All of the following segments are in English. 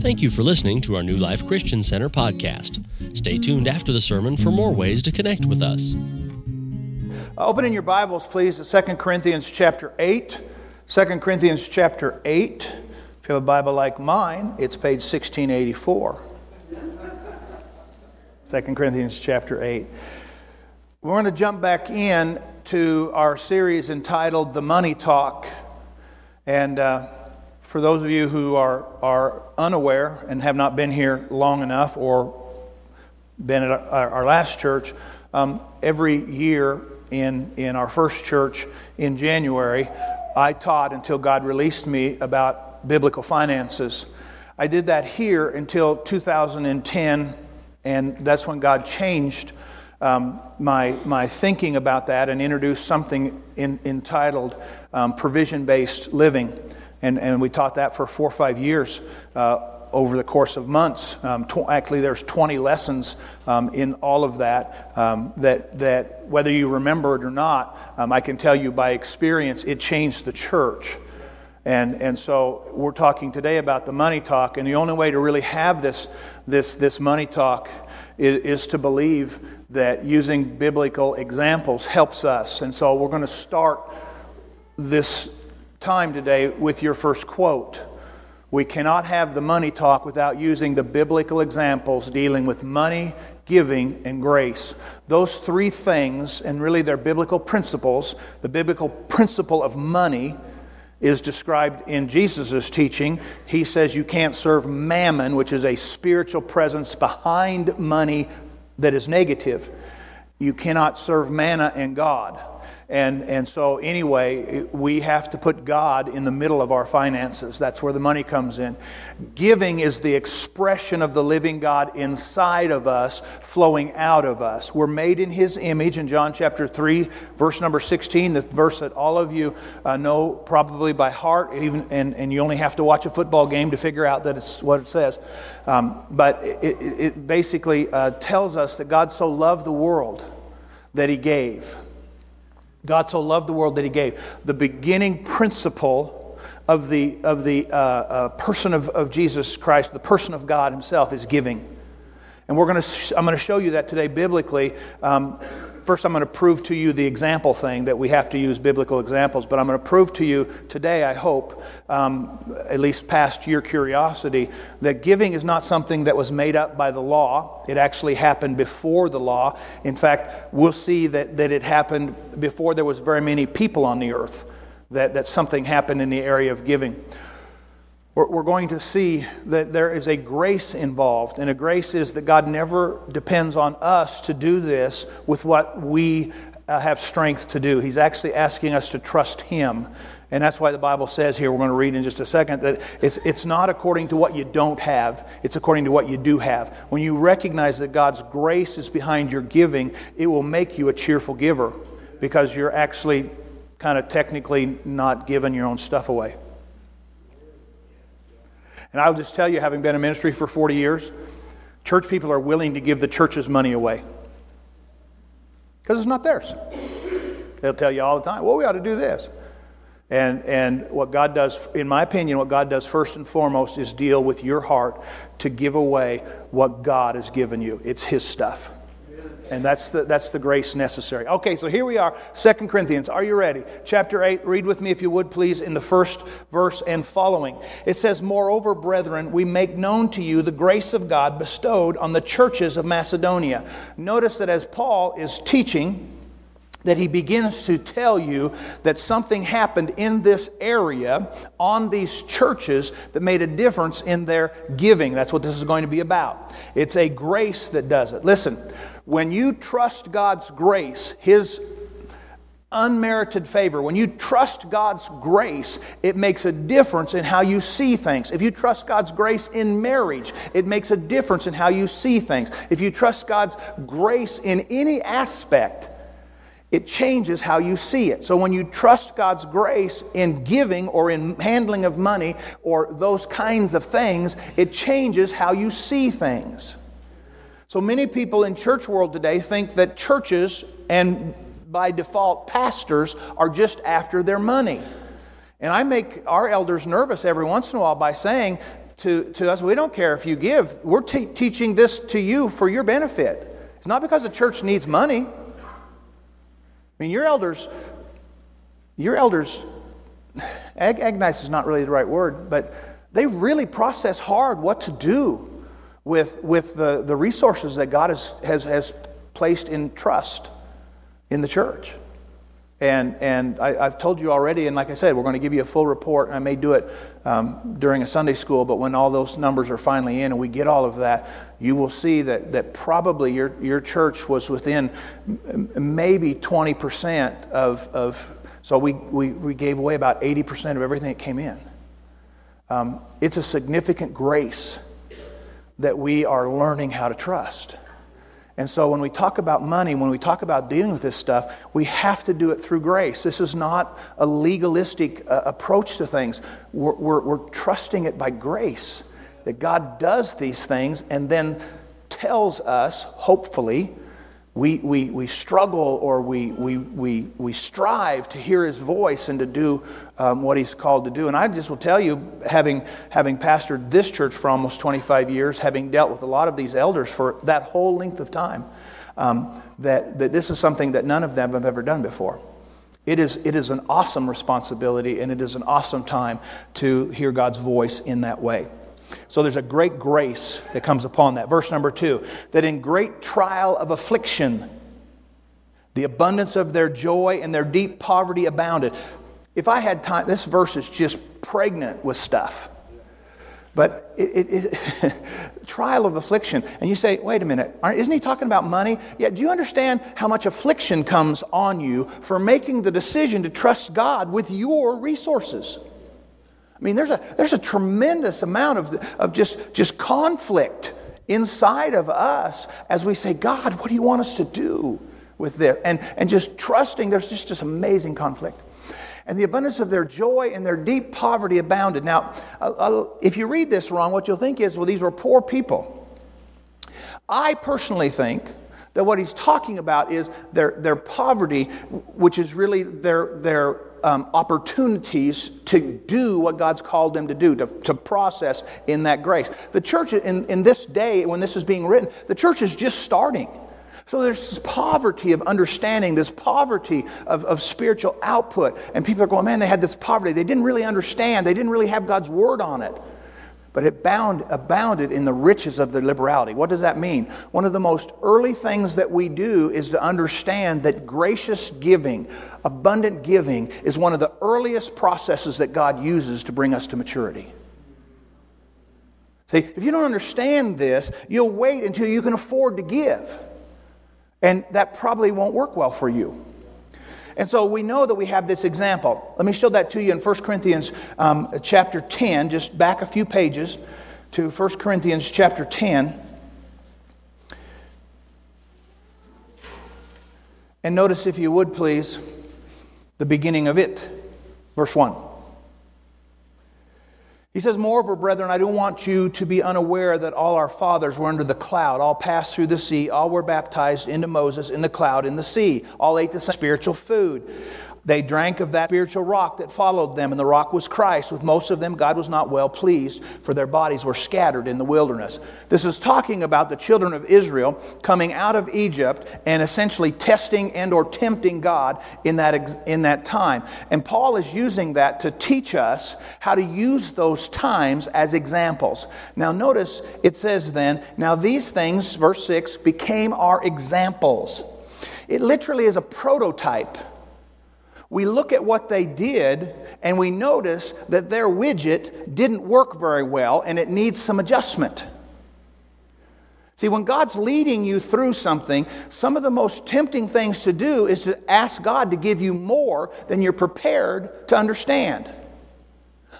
Thank you for listening to our New Life Christian Center podcast. Stay tuned after the sermon for more ways to connect with us. Open in your Bibles, please, to 2 Corinthians chapter 8. 2 Corinthians chapter 8. If you have a Bible like mine, it's page 1684. 2 Corinthians chapter 8. We're going to jump back in to our series entitled The Money Talk. And uh, for those of you who are, are unaware and have not been here long enough or been at our, our last church, um, every year in, in our first church in January, I taught until God released me about biblical finances. I did that here until 2010, and that's when God changed um, my, my thinking about that and introduced something in, entitled um, provision based living. And, and we taught that for four or five years uh, over the course of months. Um, tw- actually, there's 20 lessons um, in all of that, um, that, that whether you remember it or not, um, I can tell you by experience, it changed the church. And, and so we're talking today about the money talk, and the only way to really have this, this, this money talk is, is to believe that using biblical examples helps us. And so we're going to start this time today with your first quote. We cannot have the money talk without using the biblical examples dealing with money, giving, and grace. Those three things, and really they're biblical principles. The biblical principle of money is described in Jesus' teaching. He says you can't serve mammon, which is a spiritual presence behind money that is negative. You cannot serve mammon and God. And, and so, anyway, we have to put God in the middle of our finances. That's where the money comes in. Giving is the expression of the living God inside of us, flowing out of us. We're made in His image in John chapter 3, verse number 16, the verse that all of you uh, know probably by heart, even, and, and you only have to watch a football game to figure out that it's what it says. Um, but it, it, it basically uh, tells us that God so loved the world that He gave. God so loved the world that he gave. The beginning principle of the, of the uh, uh, person of, of Jesus Christ, the person of God himself, is giving. And we're going to, I'm going to show you that today biblically. Um, First, I'm going to prove to you the example thing that we have to use biblical examples, but I'm going to prove to you today, I hope, um, at least past your curiosity, that giving is not something that was made up by the law. It actually happened before the law. In fact, we'll see that, that it happened before there was very many people on the earth, that, that something happened in the area of giving we're going to see that there is a grace involved. And a grace is that God never depends on us to do this with what we uh, have strength to do. He's actually asking us to trust Him. And that's why the Bible says here, we're going to read in just a second, that it's, it's not according to what you don't have, it's according to what you do have. When you recognize that God's grace is behind your giving, it will make you a cheerful giver because you're actually kind of technically not giving your own stuff away. And I'll just tell you, having been in ministry for 40 years, church people are willing to give the church's money away because it's not theirs. They'll tell you all the time, well, we ought to do this. And, and what God does, in my opinion, what God does first and foremost is deal with your heart to give away what God has given you. It's His stuff. And that's the, that's the grace necessary. Okay, so here we are, Second Corinthians. Are you ready? Chapter 8, read with me if you would, please, in the first verse and following. It says, Moreover, brethren, we make known to you the grace of God bestowed on the churches of Macedonia. Notice that as Paul is teaching, that he begins to tell you that something happened in this area on these churches that made a difference in their giving. That's what this is going to be about. It's a grace that does it. Listen, when you trust God's grace, His unmerited favor, when you trust God's grace, it makes a difference in how you see things. If you trust God's grace in marriage, it makes a difference in how you see things. If you trust God's grace in any aspect, it changes how you see it. So when you trust God's grace in giving or in handling of money or those kinds of things, it changes how you see things. So many people in church world today think that churches and by default pastors are just after their money. And I make our elders nervous every once in a while by saying to, to us, we don't care if you give. We're te- teaching this to you for your benefit. It's not because the church needs money. I mean, your elders, your elders, ag- agonize is not really the right word, but they really process hard what to do with, with the, the resources that God has, has, has placed in trust in the church. And, and I, have told you already, and like I said, we're going to give you a full report. And I may do it um, during a Sunday school, but when all those numbers are finally in and we get all of that, you will see that, that probably your, your church was within maybe 20% of, of so we, we, we gave away about 80% of everything that came in. Um, it's a significant grace that we are learning how to trust. And so when we talk about money, when we talk about dealing with this stuff, we have to do it through grace. This is not a legalistic uh, approach to things. We're, we're, we're trusting it by grace that God does these things and then tells us, hopefully, we, we, we struggle or we, we, we, we strive to hear his voice and to do um, what he's called to do. And I just will tell you, having, having pastored this church for almost 25 years, having dealt with a lot of these elders for that whole length of time, um, that, that this is something that none of them have ever done before. It is, it is an awesome responsibility and it is an awesome time to hear God's voice in that way. So there's a great grace that comes upon that. Verse number two that in great trial of affliction, the abundance of their joy and their deep poverty abounded. If I had time, this verse is just pregnant with stuff. But it, it, it trial of affliction. And you say, wait a minute, isn't he talking about money? Yeah, do you understand how much affliction comes on you for making the decision to trust God with your resources? I mean, there's a, there's a tremendous amount of, of just, just conflict inside of us as we say, God, what do you want us to do with this? And, and just trusting, there's just this amazing conflict. And the abundance of their joy and their deep poverty abounded. Now, if you read this wrong, what you'll think is, well, these were poor people. I personally think that what he's talking about is their, their poverty, which is really their, their um, opportunities to do what God's called them to do, to, to process in that grace. The church, in, in this day, when this is being written, the church is just starting. So there's this poverty of understanding, this poverty of, of spiritual output. And people are going, man, they had this poverty. They didn't really understand, they didn't really have God's word on it but it bound, abounded in the riches of their liberality. What does that mean? One of the most early things that we do is to understand that gracious giving, abundant giving, is one of the earliest processes that God uses to bring us to maturity. See, if you don't understand this, you'll wait until you can afford to give. And that probably won't work well for you. And so we know that we have this example. Let me show that to you in 1 Corinthians um, chapter 10, just back a few pages to 1 Corinthians chapter 10. And notice, if you would please, the beginning of it, verse 1. He says, Moreover, brethren, I don't want you to be unaware that all our fathers were under the cloud, all passed through the sea, all were baptized into Moses in the cloud in the sea, all ate the spiritual food. They drank of that spiritual rock that followed them, and the rock was Christ. With most of them, God was not well pleased, for their bodies were scattered in the wilderness. This is talking about the children of Israel coming out of Egypt and essentially testing and or tempting God in that, in that time. And Paul is using that to teach us how to use those times as examples. Now, notice it says then, now these things, verse 6, became our examples. It literally is a prototype we look at what they did and we notice that their widget didn't work very well and it needs some adjustment. See, when God's leading you through something, some of the most tempting things to do is to ask God to give you more than you're prepared to understand.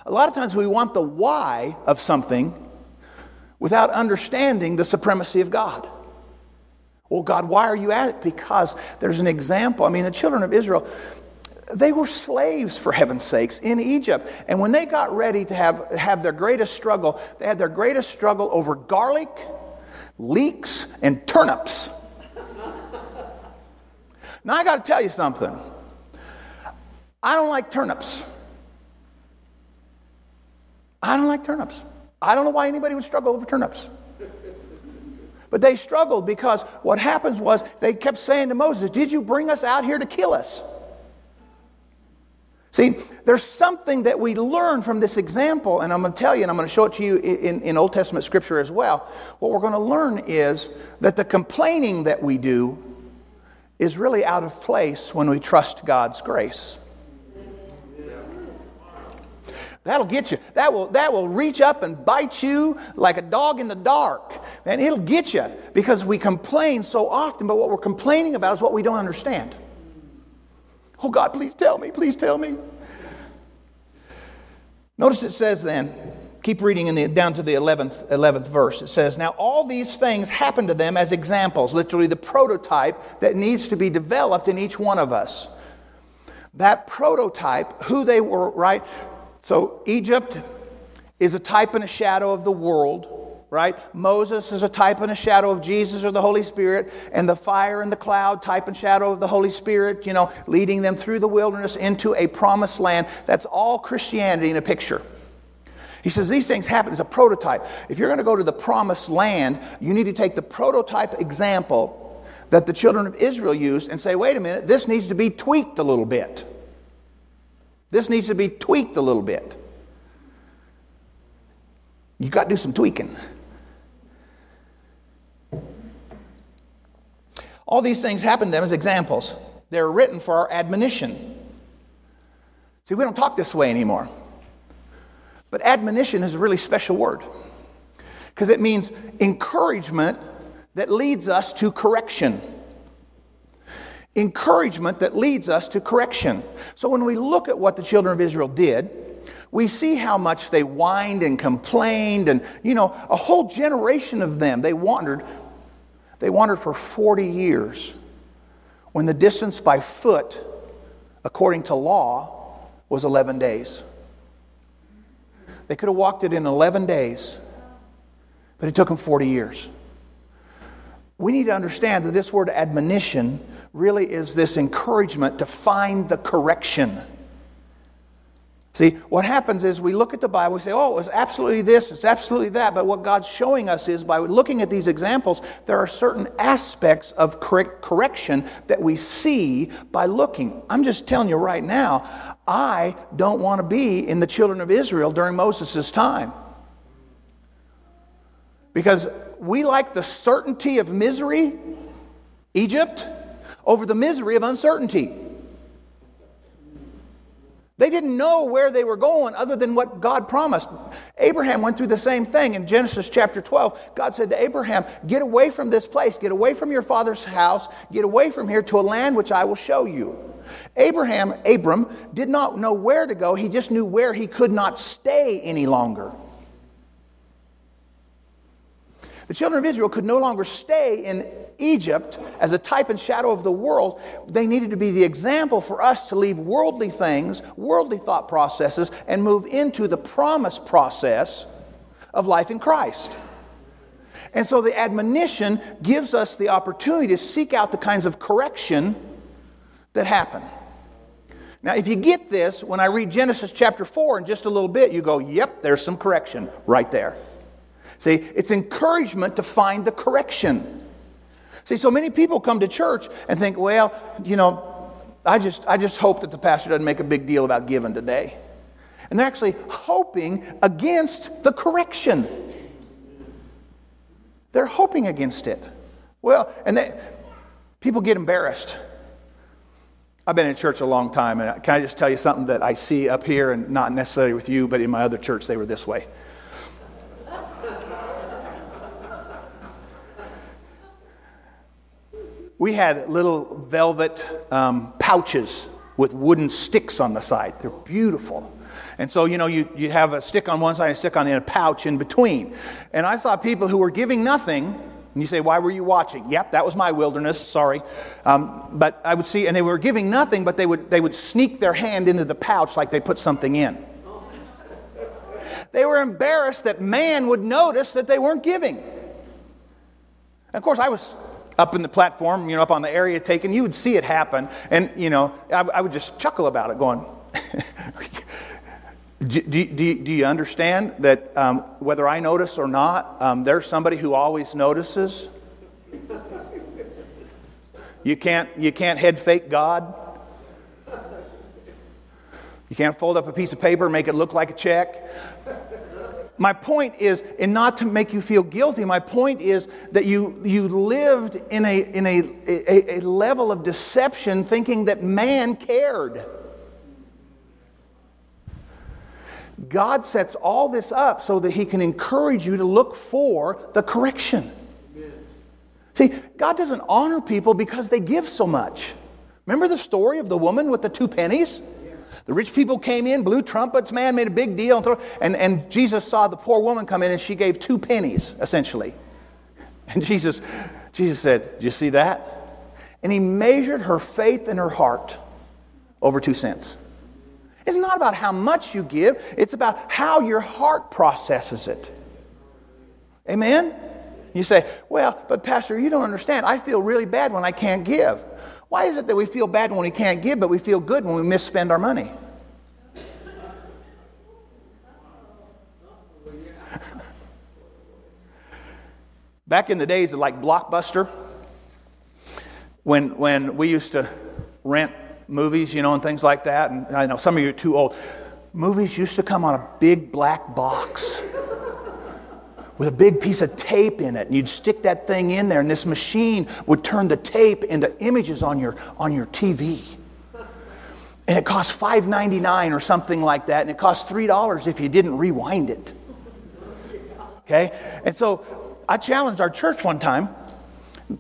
A lot of times we want the why of something without understanding the supremacy of God. Well, God, why are you at it? Because there's an example. I mean, the children of Israel, they were slaves, for heaven's sakes, in Egypt. And when they got ready to have, have their greatest struggle, they had their greatest struggle over garlic, leeks, and turnips. now, I got to tell you something. I don't like turnips. I don't like turnips. I don't know why anybody would struggle over turnips. But they struggled because what happens was they kept saying to Moses, Did you bring us out here to kill us? See, there's something that we learn from this example, and I'm going to tell you, and I'm going to show it to you in, in Old Testament scripture as well. What we're going to learn is that the complaining that we do is really out of place when we trust God's grace. That'll get you. That will, that will reach up and bite you like a dog in the dark. And it'll get you because we complain so often, but what we're complaining about is what we don't understand. Oh God, please tell me, please tell me. Notice it says then, keep reading in the, down to the 11th, 11th verse. It says, Now all these things happen to them as examples, literally the prototype that needs to be developed in each one of us. That prototype, who they were, right? So Egypt is a type and a shadow of the world right? Moses is a type and a shadow of Jesus or the Holy Spirit, and the fire and the cloud, type and shadow of the Holy Spirit, you know, leading them through the wilderness into a promised land. That's all Christianity in a picture. He says these things happen as a prototype. If you're going to go to the promised land, you need to take the prototype example that the children of Israel used and say, wait a minute, this needs to be tweaked a little bit. This needs to be tweaked a little bit. You've got to do some tweaking. All these things happen to them as examples. They're written for our admonition. See, we don't talk this way anymore. But admonition is a really special word because it means encouragement that leads us to correction. Encouragement that leads us to correction. So when we look at what the children of Israel did, we see how much they whined and complained, and you know, a whole generation of them, they wandered they wandered for 40 years when the distance by foot, according to law, was 11 days. They could have walked it in 11 days, but it took them 40 years. We need to understand that this word admonition really is this encouragement to find the correction. See, what happens is we look at the Bible, we say, oh, it's absolutely this, it's absolutely that. But what God's showing us is by looking at these examples, there are certain aspects of correct correction that we see by looking. I'm just telling you right now, I don't want to be in the children of Israel during Moses' time. Because we like the certainty of misery, Egypt, over the misery of uncertainty. They didn't know where they were going other than what God promised. Abraham went through the same thing in Genesis chapter 12. God said to Abraham, Get away from this place, get away from your father's house, get away from here to a land which I will show you. Abraham, Abram, did not know where to go, he just knew where he could not stay any longer. The children of Israel could no longer stay in Egypt as a type and shadow of the world. They needed to be the example for us to leave worldly things, worldly thought processes, and move into the promise process of life in Christ. And so the admonition gives us the opportunity to seek out the kinds of correction that happen. Now, if you get this, when I read Genesis chapter 4 in just a little bit, you go, yep, there's some correction right there. See, it's encouragement to find the correction. See, so many people come to church and think, well, you know, I just, I just hope that the pastor doesn't make a big deal about giving today. And they're actually hoping against the correction. They're hoping against it. Well, and they, people get embarrassed. I've been in church a long time, and can I just tell you something that I see up here, and not necessarily with you, but in my other church, they were this way. We had little velvet um, pouches with wooden sticks on the side. They're beautiful. And so, you know, you, you have a stick on one side and a stick on the other, a pouch in between. And I saw people who were giving nothing. And you say, why were you watching? Yep, that was my wilderness, sorry. Um, but I would see, and they were giving nothing, but they would, they would sneak their hand into the pouch like they put something in. They were embarrassed that man would notice that they weren't giving. And of course, I was up in the platform, you know, up on the area taken, you would see it happen. And, you know, I, I would just chuckle about it, going, Do, do, do, you understand that um, whether I notice or not, um, there's somebody who always notices? You can't, you can't head fake God. You can't fold up a piece of paper and make it look like a check. My point is, and not to make you feel guilty, my point is that you, you lived in, a, in a, a, a level of deception thinking that man cared. God sets all this up so that He can encourage you to look for the correction. See, God doesn't honor people because they give so much. Remember the story of the woman with the two pennies? The rich people came in, blew trumpets, man, made a big deal. And, throw, and, and Jesus saw the poor woman come in and she gave two pennies, essentially. And Jesus, Jesus said, Do you see that? And he measured her faith in her heart over two cents. It's not about how much you give, it's about how your heart processes it. Amen? You say, Well, but Pastor, you don't understand. I feel really bad when I can't give. Why is it that we feel bad when we can't give, but we feel good when we misspend our money? Back in the days of like Blockbuster, when, when we used to rent movies, you know, and things like that, and I know some of you are too old, movies used to come on a big black box with a big piece of tape in it. And you'd stick that thing in there, and this machine would turn the tape into images on your, on your TV. And it cost $5.99 or something like that, and it cost $3 if you didn't rewind it. Okay? And so I challenged our church one time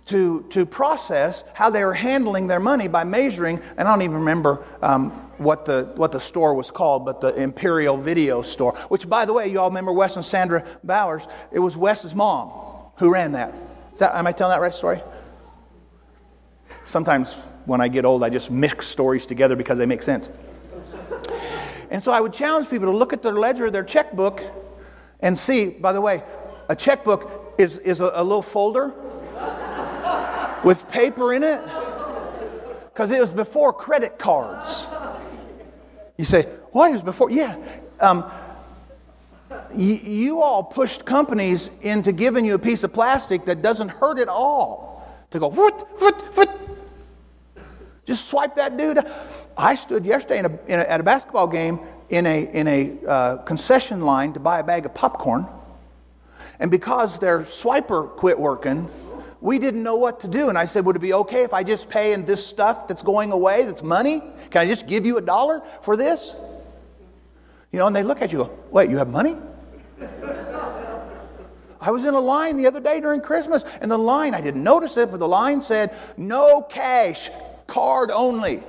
to, to process how they were handling their money by measuring, and I don't even remember um, what the, what the store was called, but the Imperial Video Store, which, by the way, you all remember Wes and Sandra Bowers. It was Wes's mom who ran that. Is that am I telling that right story? Sometimes when I get old, I just mix stories together because they make sense. And so I would challenge people to look at their ledger, their checkbook, and see, by the way, a checkbook is, is a, a little folder with paper in it because it was before credit cards. You say, what was before? Yeah. Um, you, you all pushed companies into giving you a piece of plastic that doesn't hurt at all. To go, foot, foot, foot. Just swipe that dude. I stood yesterday in a, in a, at a basketball game in a, in a uh, concession line to buy a bag of popcorn. And because their swiper quit working, we didn't know what to do. And I said, Would it be okay if I just pay in this stuff that's going away, that's money? Can I just give you a dollar for this? You know, and they look at you go, Wait, you have money? I was in a line the other day during Christmas, and the line, I didn't notice it, but the line said, No cash, card only.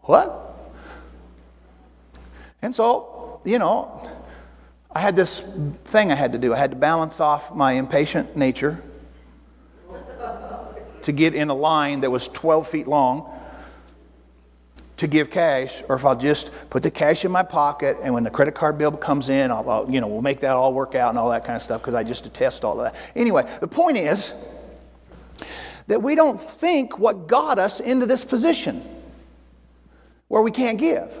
What? And so, you know, I had this thing I had to do. I had to balance off my impatient nature to get in a line that was 12 feet long to give cash, or if I'll just put the cash in my pocket, and when the credit card bill comes in, I'll, I'll you know, we'll make that all work out and all that kind of stuff because I just detest all of that. Anyway, the point is that we don't think what got us into this position where we can't give.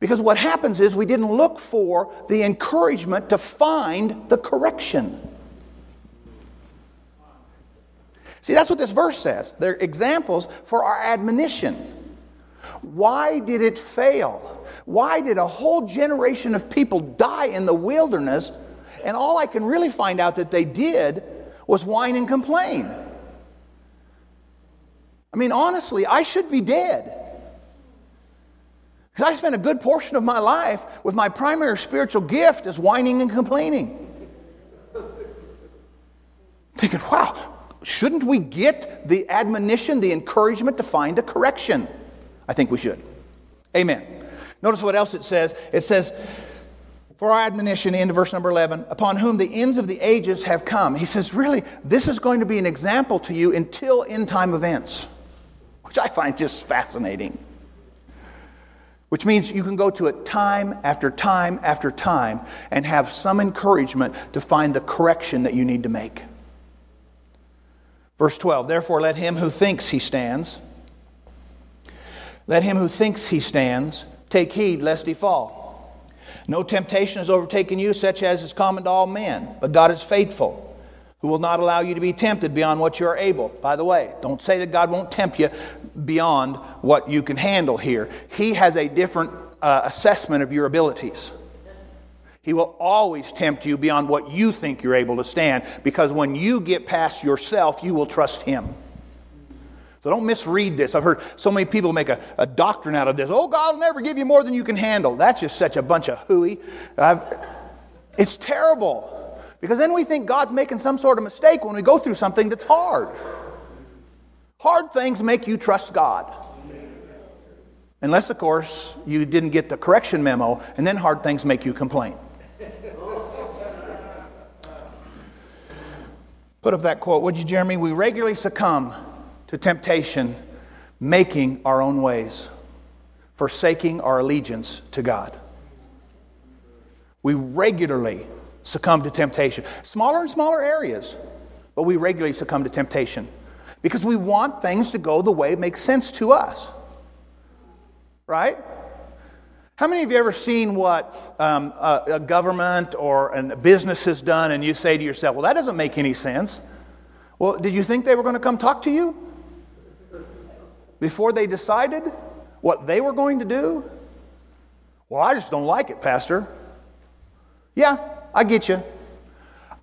Because what happens is we didn't look for the encouragement to find the correction. See, that's what this verse says. They're examples for our admonition. Why did it fail? Why did a whole generation of people die in the wilderness? And all I can really find out that they did was whine and complain. I mean, honestly, I should be dead. Because I spent a good portion of my life with my primary spiritual gift as whining and complaining. Thinking, wow, shouldn't we get the admonition, the encouragement to find a correction? I think we should. Amen. Notice what else it says. It says, for our admonition, into verse number 11, upon whom the ends of the ages have come. He says, really, this is going to be an example to you until end time events, which I find just fascinating which means you can go to it time after time after time and have some encouragement to find the correction that you need to make. Verse 12 Therefore, let him who thinks he stands, let him who thinks he stands, Take heed lest he fall. No temptation has overtaken you, such as is common to all men, but God is faithful who will not allow you to be tempted beyond what you are able. By the way, don't say that God won't tempt you beyond what you can handle here. He has a different uh, assessment of your abilities. He will always tempt you beyond what you think you're able to stand because when you get past yourself, you will trust Him. So don't misread this. I've heard so many people make a, a doctrine out of this. Oh, God will never give you more than you can handle. That's just such a bunch of hooey. I've, it's terrible. Because then we think God's making some sort of mistake when we go through something that's hard. Hard things make you trust God. Unless, of course, you didn't get the correction memo, and then hard things make you complain. Put up that quote, would you, Jeremy? We regularly succumb to temptation, making our own ways, forsaking our allegiance to God. We regularly succumb to temptation. Smaller and smaller areas, but we regularly succumb to temptation because we want things to go the way it makes sense to us. Right? How many of you ever seen what um, a, a, government or a business has done and you say to yourself, well, that doesn't make any sense? Well, did you think they were going to come talk to you before they decided what they were going to do? Well, I just don't like it, Pastor. Yeah, I get you.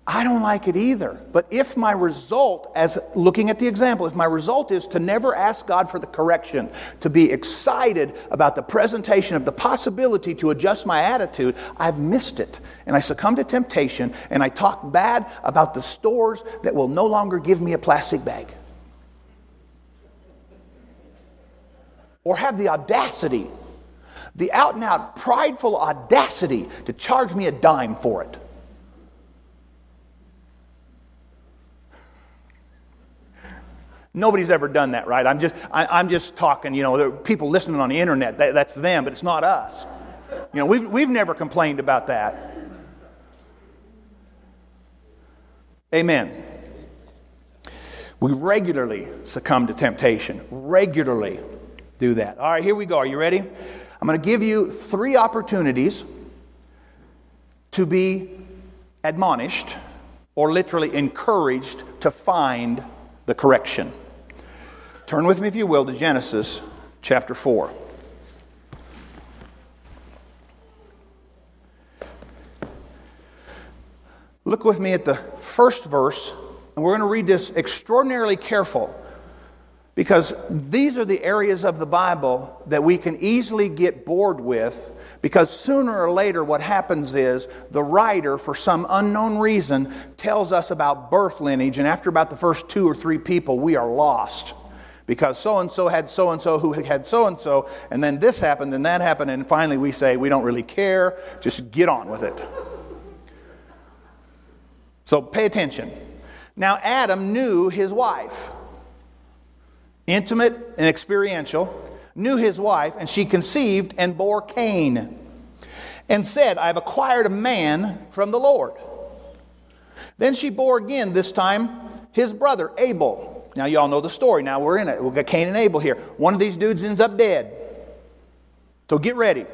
I don't like it either. But if my result, as looking at the example, if my result is to never ask God for the correction, to be excited about the presentation of the possibility to adjust my attitude, I've missed it. And I succumb to temptation and I talk bad about the stores that will no longer give me a plastic bag. Or have the audacity the out and out prideful audacity to charge me a dime for it. Nobody's ever done that, right? I'm just, I, am just talking, you know, people listening on the internet, that, that's them, but it's not us. You know, we've, we've never complained about that. Amen. We regularly succumb to temptation, regularly do that. All right, here we go. Are you ready? I'm going to give you three opportunities to be admonished or literally encouraged to find the correction. Turn with me, if you will, to Genesis chapter 4. Look with me at the first verse, and we're going to read this extraordinarily careful because these are the areas of the Bible that we can easily get bored with because sooner or later what happens is the writer, for some unknown reason, tells us about birth lineage, and after about the first two or three people, we are lost. Because so and so had so and so who had so and so, and then this happened and that happened, and finally we say, we don't really care, just get on with it. So pay attention. Now, Adam knew his wife intimate and experiential, knew his wife, and she conceived and bore Cain, and said, I have acquired a man from the Lord. Then she bore again, this time his brother Abel. Now, y'all know the story. Now we're in it. We've got Cain and Abel here. One of these dudes ends up dead. So get ready.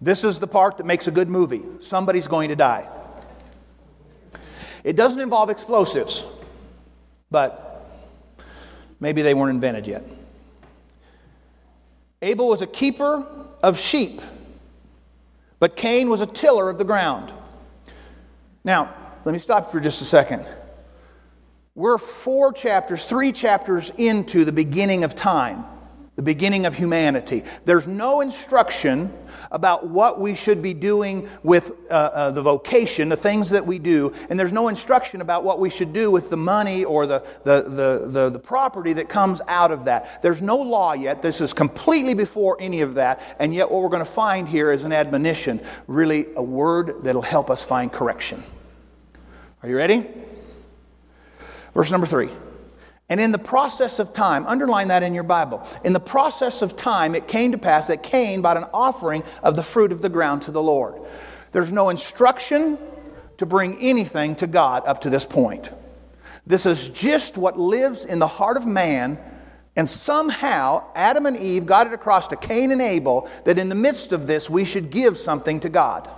This is the part that makes a good movie. Somebody's going to die. It doesn't involve explosives, but Maybe they weren't invented yet. Abel was a keeper of sheep, but Cain was a tiller of the ground. Now, let me stop for just a second. We're four chapters, three chapters into the beginning of time the beginning of humanity. There's no instruction about what we should be doing with uh, uh, the vocation, the things that we do, and there's no instruction about what we should do with the money or the, the, the, the, the property that comes out of that. There's no law yet. This is completely before any of that, and yet what we're going to find here is an admonition, really a word that'll help us find correction. Are you ready? Verse number three. And in the process of time, underline that in your Bible. In the process of time, it came to pass that Cain brought an offering of the fruit of the ground to the Lord. There's no instruction to bring anything to God up to this point. This is just what lives in the heart of man And somehow, Adam and Eve got it across to Cain and Abel that in the midst of this, we should give something to God.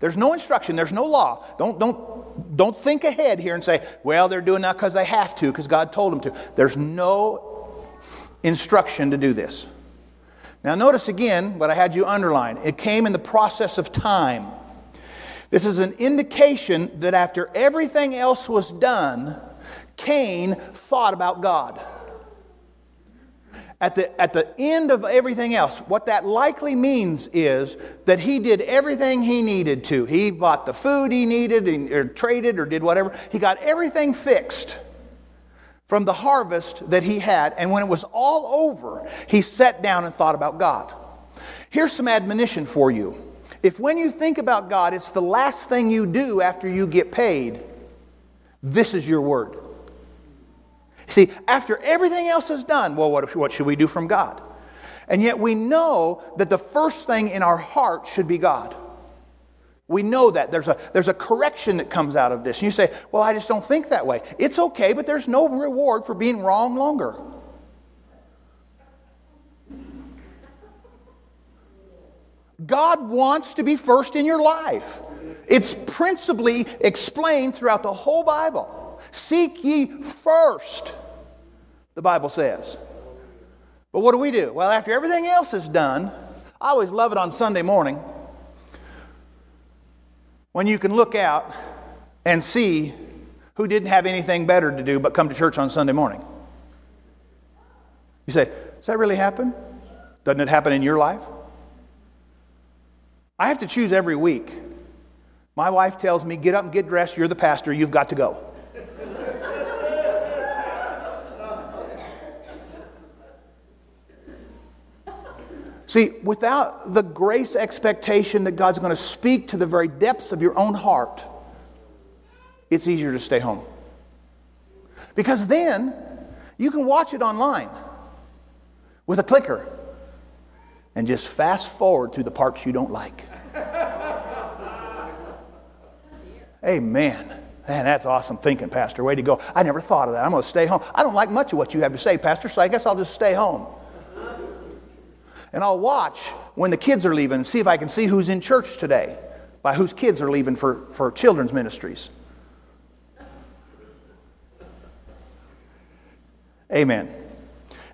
There's no instruction, there's no law. Don't, don't, don't think ahead here and say, well, they're doing that because they have to, because God told them to. There's no instruction to do this. Now, notice again what I had you underline. It came in the process of time. This is an indication that after everything else was done, Cain thought about God at the, at the end of everything else, what that likely means is that he did everything he needed to. He bought the food he needed, or traded, or did whatever. He got everything fixed from the harvest that he had. And when it was all over, he sat down and thought about God. Here's some admonition for you. If when you think about God, it's the last thing you do after you get paid, this is your word. See, after everything else is done, well, what, what should we do from God? And yet we know that the first thing in our heart should be God. We know that. There's a, there's a correction that comes out of this. And you say, well, I just don't think that way. It's okay, but there's no reward for being wrong longer. God wants to be first in your life. It's principally explained throughout the whole Bible. Seek ye first, the Bible says. But what do we do? Well, after everything else is done, I always love it on Sunday morning when you can look out and see who didn't have anything better to do but come to church on Sunday morning. You say, Does that really happen? Doesn't it happen in your life? I have to choose every week. My wife tells me, Get up and get dressed. You're the pastor. You've got to go. See, without the grace expectation that God's going to speak to the very depths of your own heart, it's easier to stay home. Because then you can watch it online with a clicker and just fast forward through the parts you don't like. Amen. Man, that's awesome thinking, Pastor. Way to go. I never thought of that. I'm going to stay home. I don't like much of what you have to say, Pastor, so I guess I'll just stay home and I'll watch when the kids are leaving and see if I can see who's in church today, by whose kids are leaving for, for children's ministries. Amen.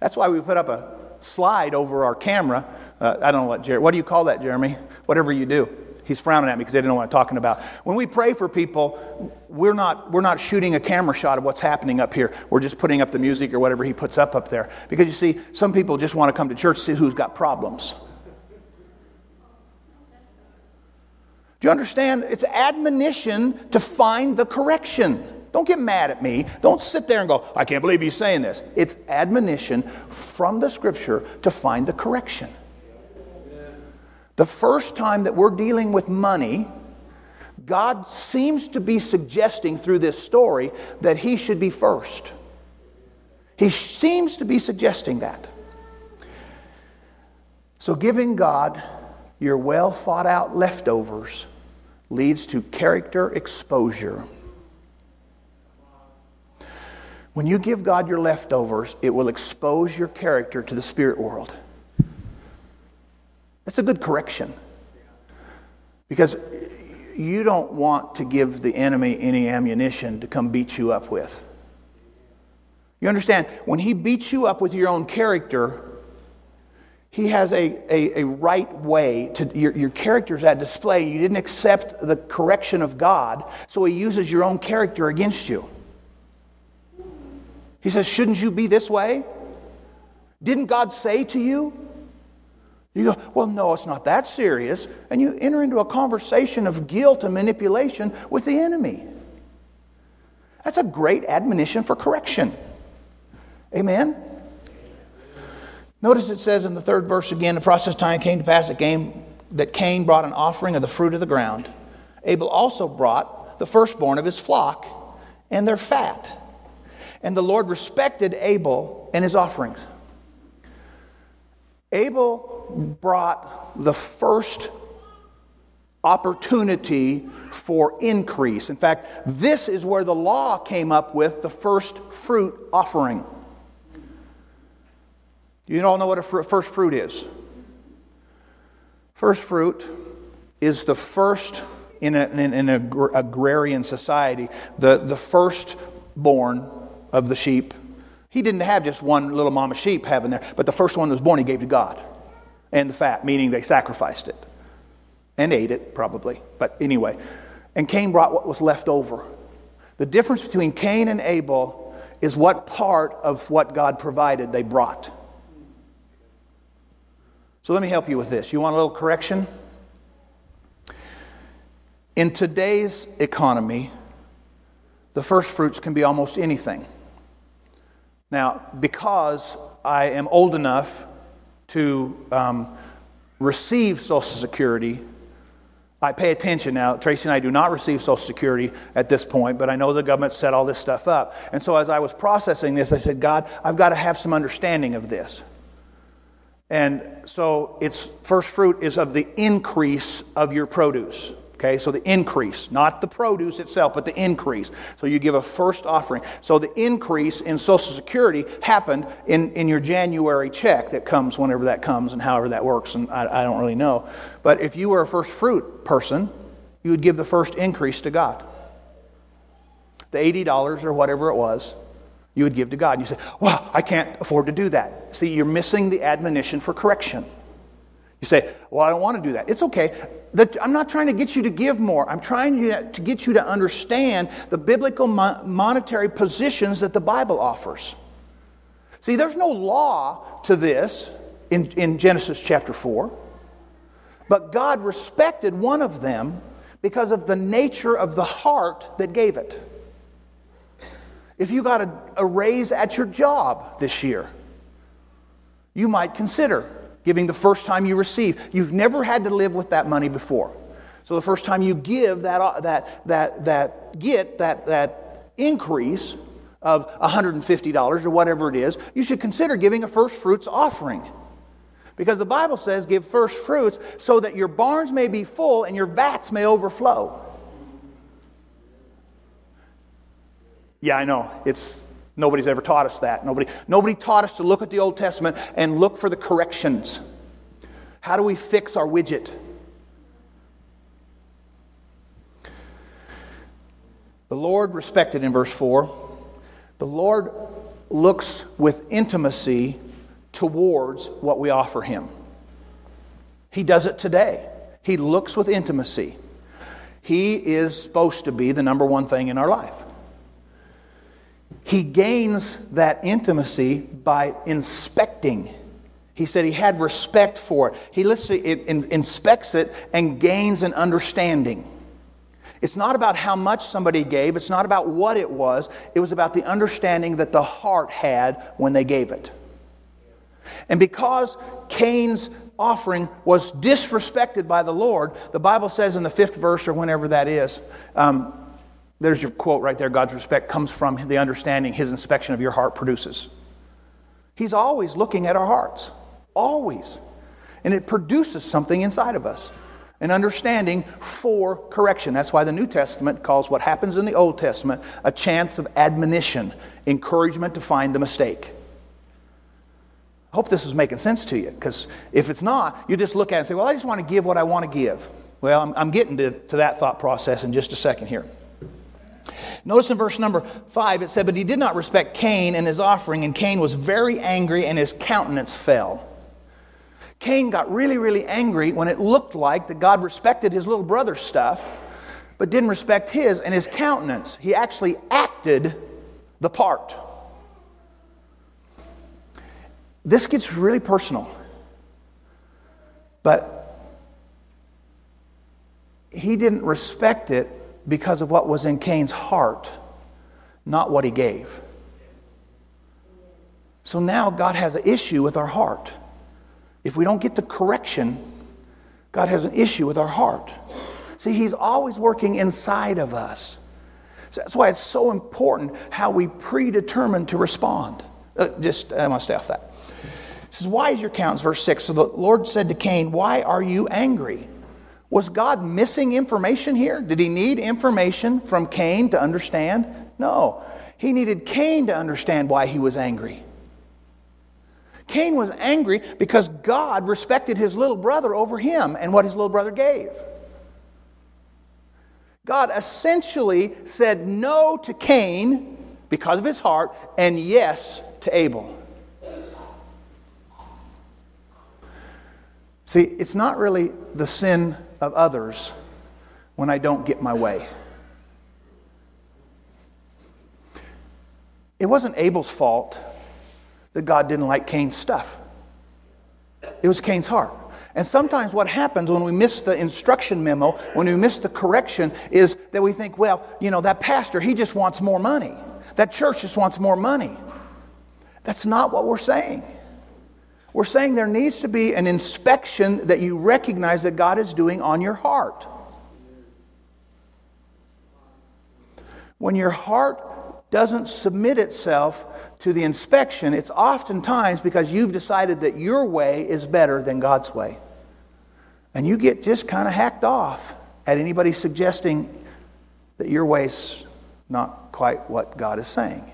That's why we put up a slide over our camera. Uh, I don't know what, what do you call that, Jeremy? Whatever you do. He's frowning at me because they didn't know what I'm talking about. When we pray for people, we're not, we're not shooting a camera shot of what's happening up here. We're just putting up the music or whatever he puts up up there. Because you see, some people just want to come to church to see who's got problems. Do you understand? It's admonition to find the correction. Don't get mad at me. Don't sit there and go, I can't believe he's saying this. It's admonition from the scripture to find the correction. The first time that we're dealing with money, God seems to be suggesting through this story that He should be first. He seems to be suggesting that. So, giving God your well thought out leftovers leads to character exposure. When you give God your leftovers, it will expose your character to the spirit world. That's a good correction. Because you don't want to give the enemy any ammunition to come beat you up with. You understand? When he beats you up with your own character, he has a, a, a right way to your, your character's at display. You didn't accept the correction of God, so he uses your own character against you. He says, Shouldn't you be this way? Didn't God say to you? You go, well, no, it's not that serious. And you enter into a conversation of guilt and manipulation with the enemy. That's a great admonition for correction. Amen? Notice it says in the third verse again the process time came to pass that, came, that Cain brought an offering of the fruit of the ground. Abel also brought the firstborn of his flock and their fat. And the Lord respected Abel and his offerings. Abel brought the first opportunity for increase. In fact, this is where the law came up with the first fruit offering. You all know what a fr- first fruit is. First fruit is the first in an in, in a agrarian society, the, the firstborn of the sheep. He didn't have just one little mama sheep having there, but the first one that was born he gave to God. And the fat, meaning they sacrificed it and ate it, probably. But anyway, and Cain brought what was left over. The difference between Cain and Abel is what part of what God provided they brought. So let me help you with this. You want a little correction? In today's economy, the first fruits can be almost anything. Now, because I am old enough to um, receive Social Security, I pay attention now. Tracy and I do not receive Social Security at this point, but I know the government set all this stuff up. And so as I was processing this, I said, God, I've got to have some understanding of this. And so its first fruit is of the increase of your produce. Okay, so the increase, not the produce itself, but the increase. So you give a first offering. So the increase in Social Security happened in, in your January check that comes whenever that comes and however that works, and I, I don't really know. But if you were a first fruit person, you would give the first increase to God. The $80 or whatever it was, you would give to God. And you say, Well, I can't afford to do that. See, you're missing the admonition for correction. You say, Well, I don't want to do that. It's okay. I'm not trying to get you to give more. I'm trying to get you to understand the biblical monetary positions that the Bible offers. See, there's no law to this in, in Genesis chapter 4, but God respected one of them because of the nature of the heart that gave it. If you got a, a raise at your job this year, you might consider giving the first time you receive. You've never had to live with that money before. So the first time you give that, uh, that, that, that get that, that increase of $150 or whatever it is, you should consider giving a first fruits offering. Because the Bible says, give first fruits so that your barns may be full and your vats may overflow. Yeah, I know. It's Nobody's ever taught us that. Nobody, nobody taught us to look at the Old Testament and look for the corrections. How do we fix our widget? The Lord respected in verse 4. The Lord looks with intimacy towards what we offer Him. He does it today. He looks with intimacy. He is supposed to be the number one thing in our life. He gains that intimacy by inspecting. He said he had respect for it. He literally inspects it and gains an understanding. It's not about how much somebody gave, it's not about what it was, it was about the understanding that the heart had when they gave it. And because Cain's offering was disrespected by the Lord, the Bible says in the fifth verse, or whenever that is, um, there's your quote right there God's respect comes from the understanding his inspection of your heart produces. He's always looking at our hearts, always. And it produces something inside of us an understanding for correction. That's why the New Testament calls what happens in the Old Testament a chance of admonition, encouragement to find the mistake. I hope this is making sense to you, because if it's not, you just look at it and say, Well, I just want to give what I want to give. Well, I'm, I'm getting to, to that thought process in just a second here. Notice in verse number five, it said, But he did not respect Cain and his offering, and Cain was very angry, and his countenance fell. Cain got really, really angry when it looked like that God respected his little brother's stuff, but didn't respect his and his countenance. He actually acted the part. This gets really personal. But he didn't respect it because of what was in Cain's heart, not what he gave. So now God has an issue with our heart. If we don't get the correction, God has an issue with our heart. See, He's always working inside of us. So that's why it's so important how we predetermine to respond. Uh, just, I want to stay off that. It says, Why is your countenance? Verse 6. So the Lord said to Cain, Why are you angry? Was God missing information here? Did he need information from Cain to understand? No. He needed Cain to understand why he was angry. Cain was angry because God respected his little brother over him and what his little brother gave. God essentially said no to Cain because of his heart and yes to Abel. See, it's not really the sin of others when I don't get my way. It wasn't Abel's fault that God didn't like Cain's stuff, it was Cain's heart. And sometimes what happens when we miss the instruction memo, when we miss the correction, is that we think, well, you know, that pastor, he just wants more money. That church just wants more money. That's not what we're saying. We're saying there needs to be an inspection that you recognize that God is doing on your heart. When your heart doesn't submit itself to the inspection, it's oftentimes because you've decided that your way is better than God's way. And you get just kind of hacked off at anybody suggesting that your way's not quite what God is saying.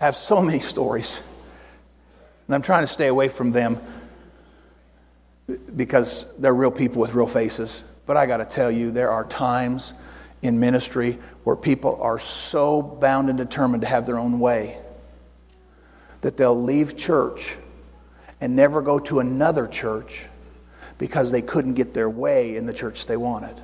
I have so many stories, and I'm trying to stay away from them because they're real people with real faces. But I got to tell you, there are times in ministry where people are so bound and determined to have their own way that they'll leave church and never go to another church because they couldn't get their way in the church they wanted.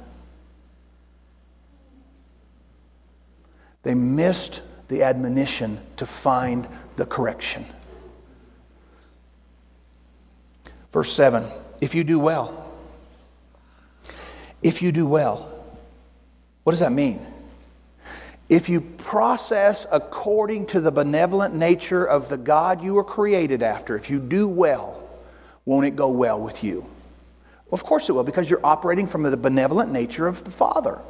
They missed the admonition to find the correction. Verse 7 If you do well, if you do well, what does that mean? If you process according to the benevolent nature of the God you were created after, if you do well, won't it go well with you? Well, of course it will, because you're operating from the benevolent nature of the Father.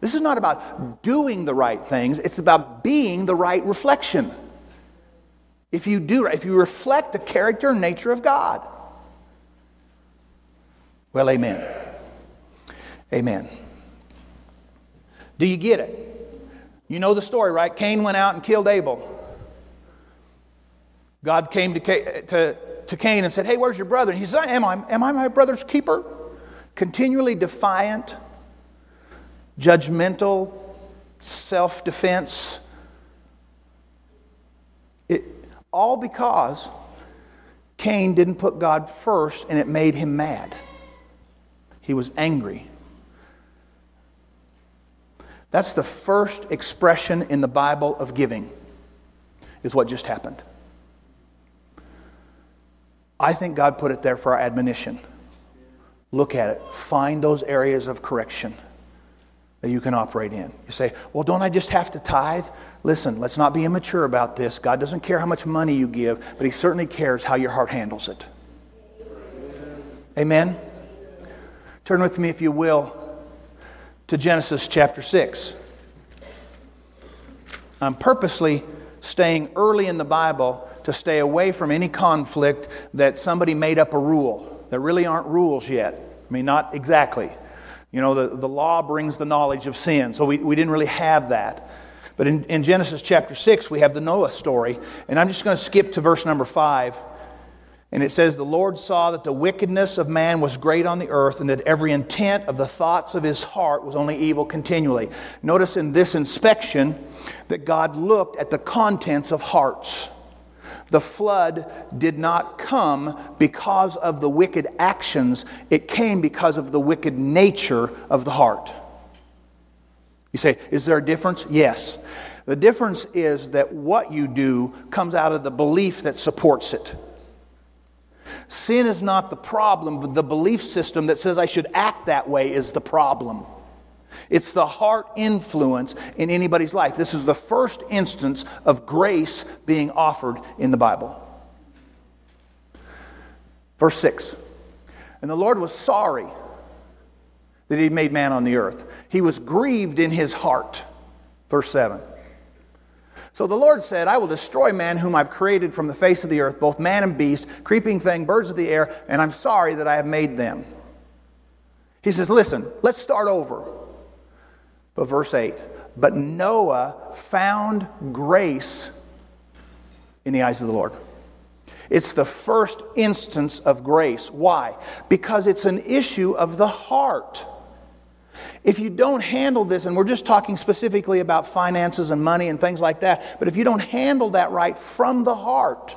This is not about doing the right things, it's about being the right reflection. If you do, if you reflect the character and nature of God. Well, amen. Amen. Do you get it? You know the story, right? Cain went out and killed Abel. God came to, to, to Cain and said, Hey, where's your brother? And he said, am I, am I my brother's keeper? Continually defiant, judgmental, self defense. It, all because Cain didn't put God first and it made him mad. He was angry. That's the first expression in the Bible of giving, is what just happened. I think God put it there for our admonition. Look at it, find those areas of correction that you can operate in. You say, well, don't I just have to tithe? Listen, let's not be immature about this. God doesn't care how much money you give, but He certainly cares how your heart handles it. Amen? Turn with me, if you will, to Genesis chapter 6. I'm purposely staying early in the Bible to stay away from any conflict that somebody made up a rule. There really aren't rules yet. I mean, not exactly. You know, the, the law brings the knowledge of sin, so we, we didn't really have that. But in, in Genesis chapter 6, we have the Noah story, and I'm just going to skip to verse number 5. And it says, The Lord saw that the wickedness of man was great on the earth, and that every intent of the thoughts of his heart was only evil continually. Notice in this inspection that God looked at the contents of hearts. The flood did not come because of the wicked actions, it came because of the wicked nature of the heart. You say, is there a difference? Yes. The difference is that what you do comes out of the belief that supports it. Sin is not the problem, but the belief system that says I should act that way is the problem. It's the heart influence in anybody's life. This is the first instance of grace being offered in the Bible. Verse 6 And the Lord was sorry that he made man on the earth, he was grieved in his heart. Verse 7. So the Lord said, I will destroy man whom I've created from the face of the earth, both man and beast, creeping thing, birds of the air, and I'm sorry that I have made them. He says, Listen, let's start over. But verse 8, but Noah found grace in the eyes of the Lord. It's the first instance of grace. Why? Because it's an issue of the heart. If you don't handle this, and we're just talking specifically about finances and money and things like that, but if you don't handle that right from the heart,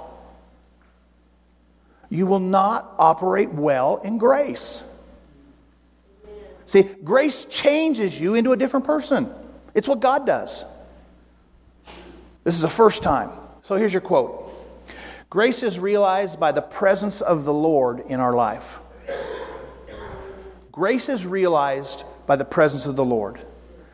you will not operate well in grace. See, grace changes you into a different person. It's what God does. This is the first time. So here's your quote Grace is realized by the presence of the Lord in our life. Grace is realized by the presence of the Lord.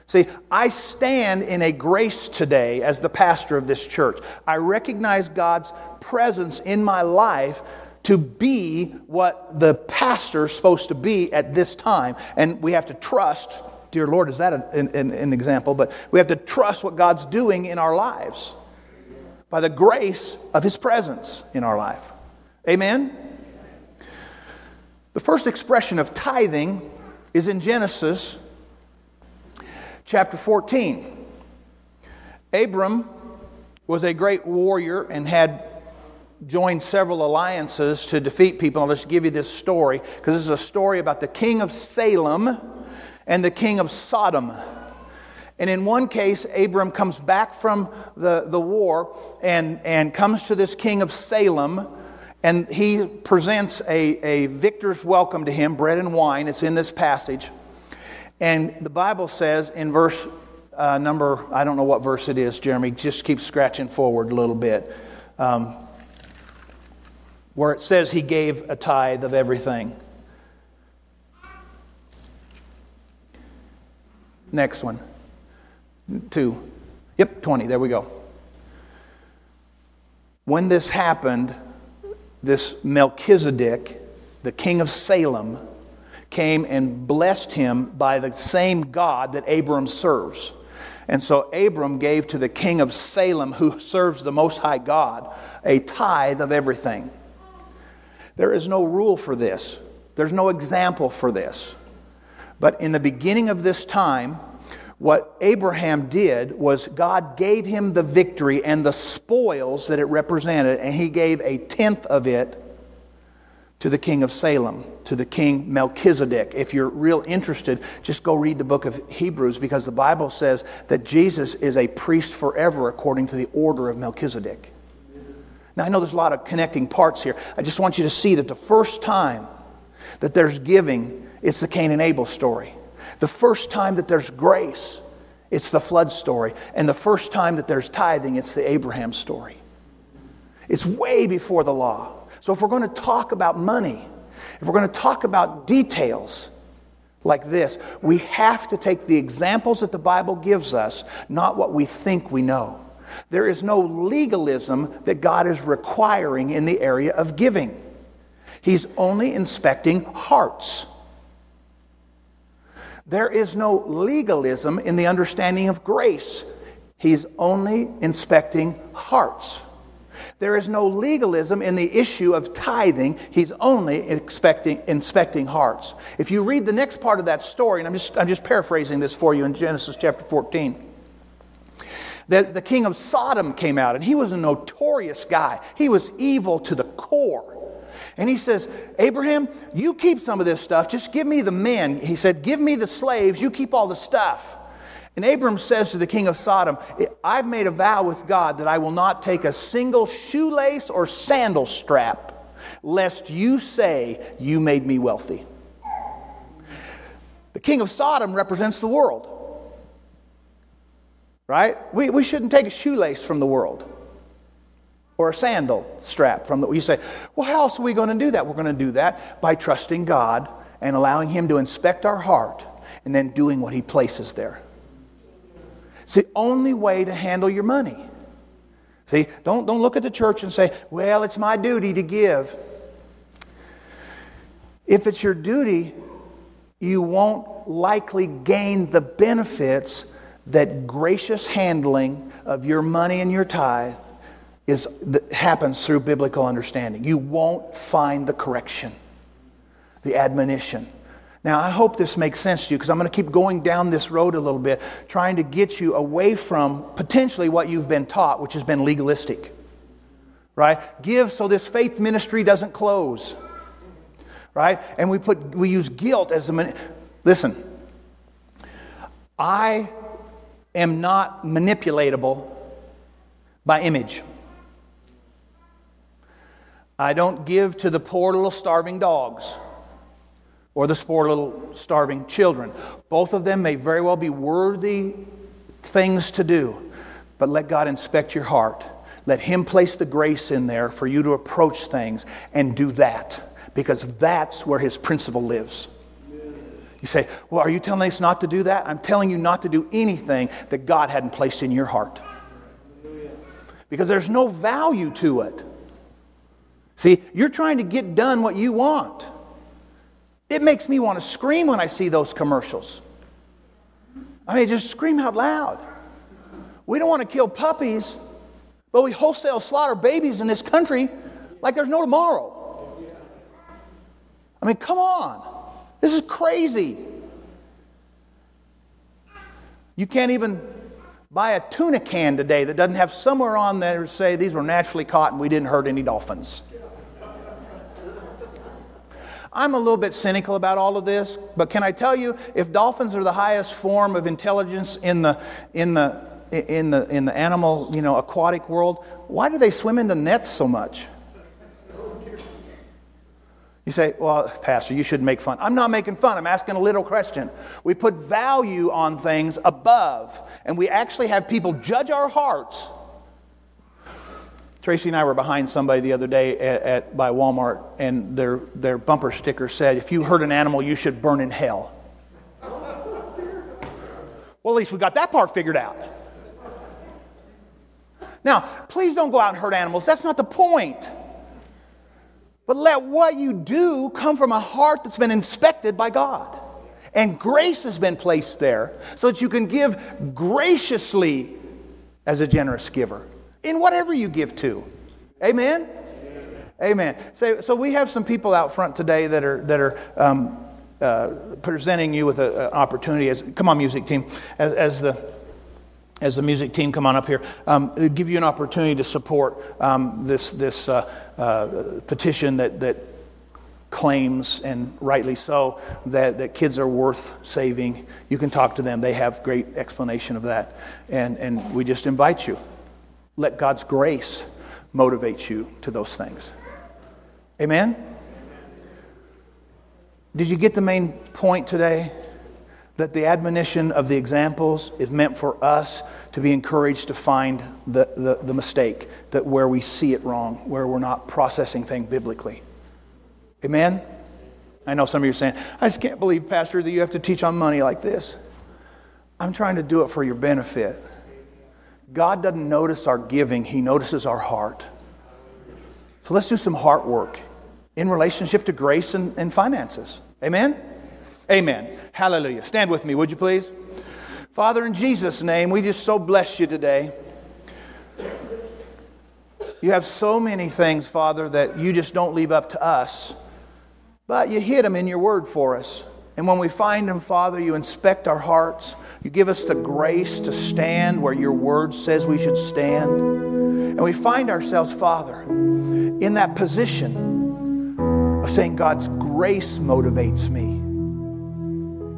See, I stand in a grace today as the pastor of this church. I recognize God's presence in my life to be what the pastor's supposed to be at this time. And we have to trust, dear Lord, is that an, an, an example? But we have to trust what God's doing in our lives by the grace of His presence in our life. Amen? The first expression of tithing is in Genesis chapter 14. Abram was a great warrior and had joined several alliances to defeat people. I'll just give you this story because this is a story about the king of Salem and the king of Sodom. And in one case, Abram comes back from the, the war and, and comes to this king of Salem, and he presents a, a victor's welcome to him, bread and wine. It's in this passage. And the Bible says in verse uh, number, I don't know what verse it is, Jeremy, just keep scratching forward a little bit, um, where it says he gave a tithe of everything. Next one. Two. Yep, 20. There we go. When this happened, this Melchizedek, the king of Salem, came and blessed him by the same God that Abram serves. And so Abram gave to the king of Salem, who serves the Most High God, a tithe of everything. There is no rule for this, there's no example for this. But in the beginning of this time, what Abraham did was God gave him the victory and the spoils that it represented, and he gave a tenth of it to the king of Salem, to the king Melchizedek. If you're real interested, just go read the book of Hebrews because the Bible says that Jesus is a priest forever according to the order of Melchizedek. Now, I know there's a lot of connecting parts here. I just want you to see that the first time that there's giving, it's the Cain and Abel story. The first time that there's grace, it's the flood story. And the first time that there's tithing, it's the Abraham story. It's way before the law. So if we're going to talk about money, if we're going to talk about details like this, we have to take the examples that the Bible gives us, not what we think we know. There is no legalism that God is requiring in the area of giving. He's only inspecting hearts. There is no legalism in the understanding of grace. He's only inspecting hearts. There is no legalism in the issue of tithing. He's only inspecting hearts. If you read the next part of that story, and I'm just, I'm just paraphrasing this for you in Genesis chapter 14, that the king of Sodom came out, and he was a notorious guy. He was evil to the core. And he says, Abraham, you keep some of this stuff. Just give me the men. He said, Give me the slaves. You keep all the stuff. And Abram says to the king of Sodom, I've made a vow with God that I will not take a single shoelace or sandal strap, lest you say you made me wealthy. The king of Sodom represents the world. Right? We, we shouldn't take a shoelace from the world or a sandal strap from the you say well how else are we going to do that? We're going to do that by trusting god and allowing him to inspect our heart and then doing what he places there. It's the only way to handle your money. See don't, don't look at the church and say well it's my duty to give. If it's your duty you won't likely gain the benefits that gracious handling of your money and your tithe is, happens through biblical understanding. You won't find the correction, the admonition. Now, I hope this makes sense to you because I'm going to keep going down this road a little bit, trying to get you away from potentially what you've been taught, which has been legalistic. Right? Give so this faith ministry doesn't close. Right? And we put we use guilt as a listen. I am not manipulatable by image. I don't give to the poor little starving dogs or the poor little starving children. Both of them may very well be worthy things to do, but let God inspect your heart. Let Him place the grace in there for you to approach things and do that, because that's where His principle lives. You say, Well, are you telling us not to do that? I'm telling you not to do anything that God hadn't placed in your heart. Because there's no value to it. See, you're trying to get done what you want. It makes me want to scream when I see those commercials. I mean, just scream out loud. We don't want to kill puppies, but we wholesale slaughter babies in this country like there's no tomorrow. I mean, come on. This is crazy. You can't even buy a tuna can today that doesn't have somewhere on there to say these were naturally caught and we didn't hurt any dolphins. I'm a little bit cynical about all of this, but can I tell you, if dolphins are the highest form of intelligence in the, in the, in the, in the animal, you know, aquatic world, why do they swim into nets so much? You say, well, Pastor, you shouldn't make fun. I'm not making fun. I'm asking a little question. We put value on things above, and we actually have people judge our hearts Tracy and I were behind somebody the other day at, at, by Walmart, and their, their bumper sticker said, If you hurt an animal, you should burn in hell. well, at least we got that part figured out. Now, please don't go out and hurt animals. That's not the point. But let what you do come from a heart that's been inspected by God. And grace has been placed there so that you can give graciously as a generous giver in whatever you give to. Amen? Amen. So, so we have some people out front today that are, that are um, uh, presenting you with an opportunity. As, come on, music team. As, as, the, as the music team come on up here, um, give you an opportunity to support um, this, this uh, uh, petition that, that claims, and rightly so, that, that kids are worth saving. You can talk to them. They have great explanation of that. And, and we just invite you. Let God's grace motivate you to those things. Amen? Did you get the main point today? That the admonition of the examples is meant for us to be encouraged to find the, the, the mistake, that where we see it wrong, where we're not processing things biblically. Amen? I know some of you are saying, I just can't believe, Pastor, that you have to teach on money like this. I'm trying to do it for your benefit. God doesn't notice our giving, He notices our heart. So let's do some heart work in relationship to grace and, and finances. Amen? Amen. Hallelujah. Stand with me, would you please? Father, in Jesus' name, we just so bless you today. You have so many things, Father, that you just don't leave up to us, but you hid them in your word for us. And when we find them, Father, you inspect our hearts. You give us the grace to stand where your word says we should stand. And we find ourselves, Father, in that position of saying, God's grace motivates me.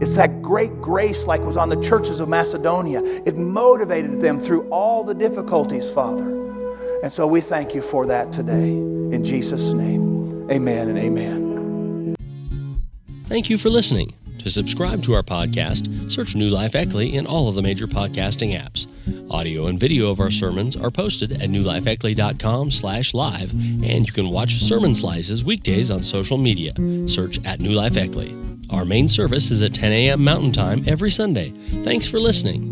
It's that great grace, like was on the churches of Macedonia. It motivated them through all the difficulties, Father. And so we thank you for that today. In Jesus' name, amen and amen. Thank you for listening. To subscribe to our podcast, search New Life Eckley in all of the major podcasting apps. Audio and video of our sermons are posted at newlifeeckley.com slash live, and you can watch sermon slices weekdays on social media. Search at New Life Eckley. Our main service is at 10 a.m. Mountain Time every Sunday. Thanks for listening.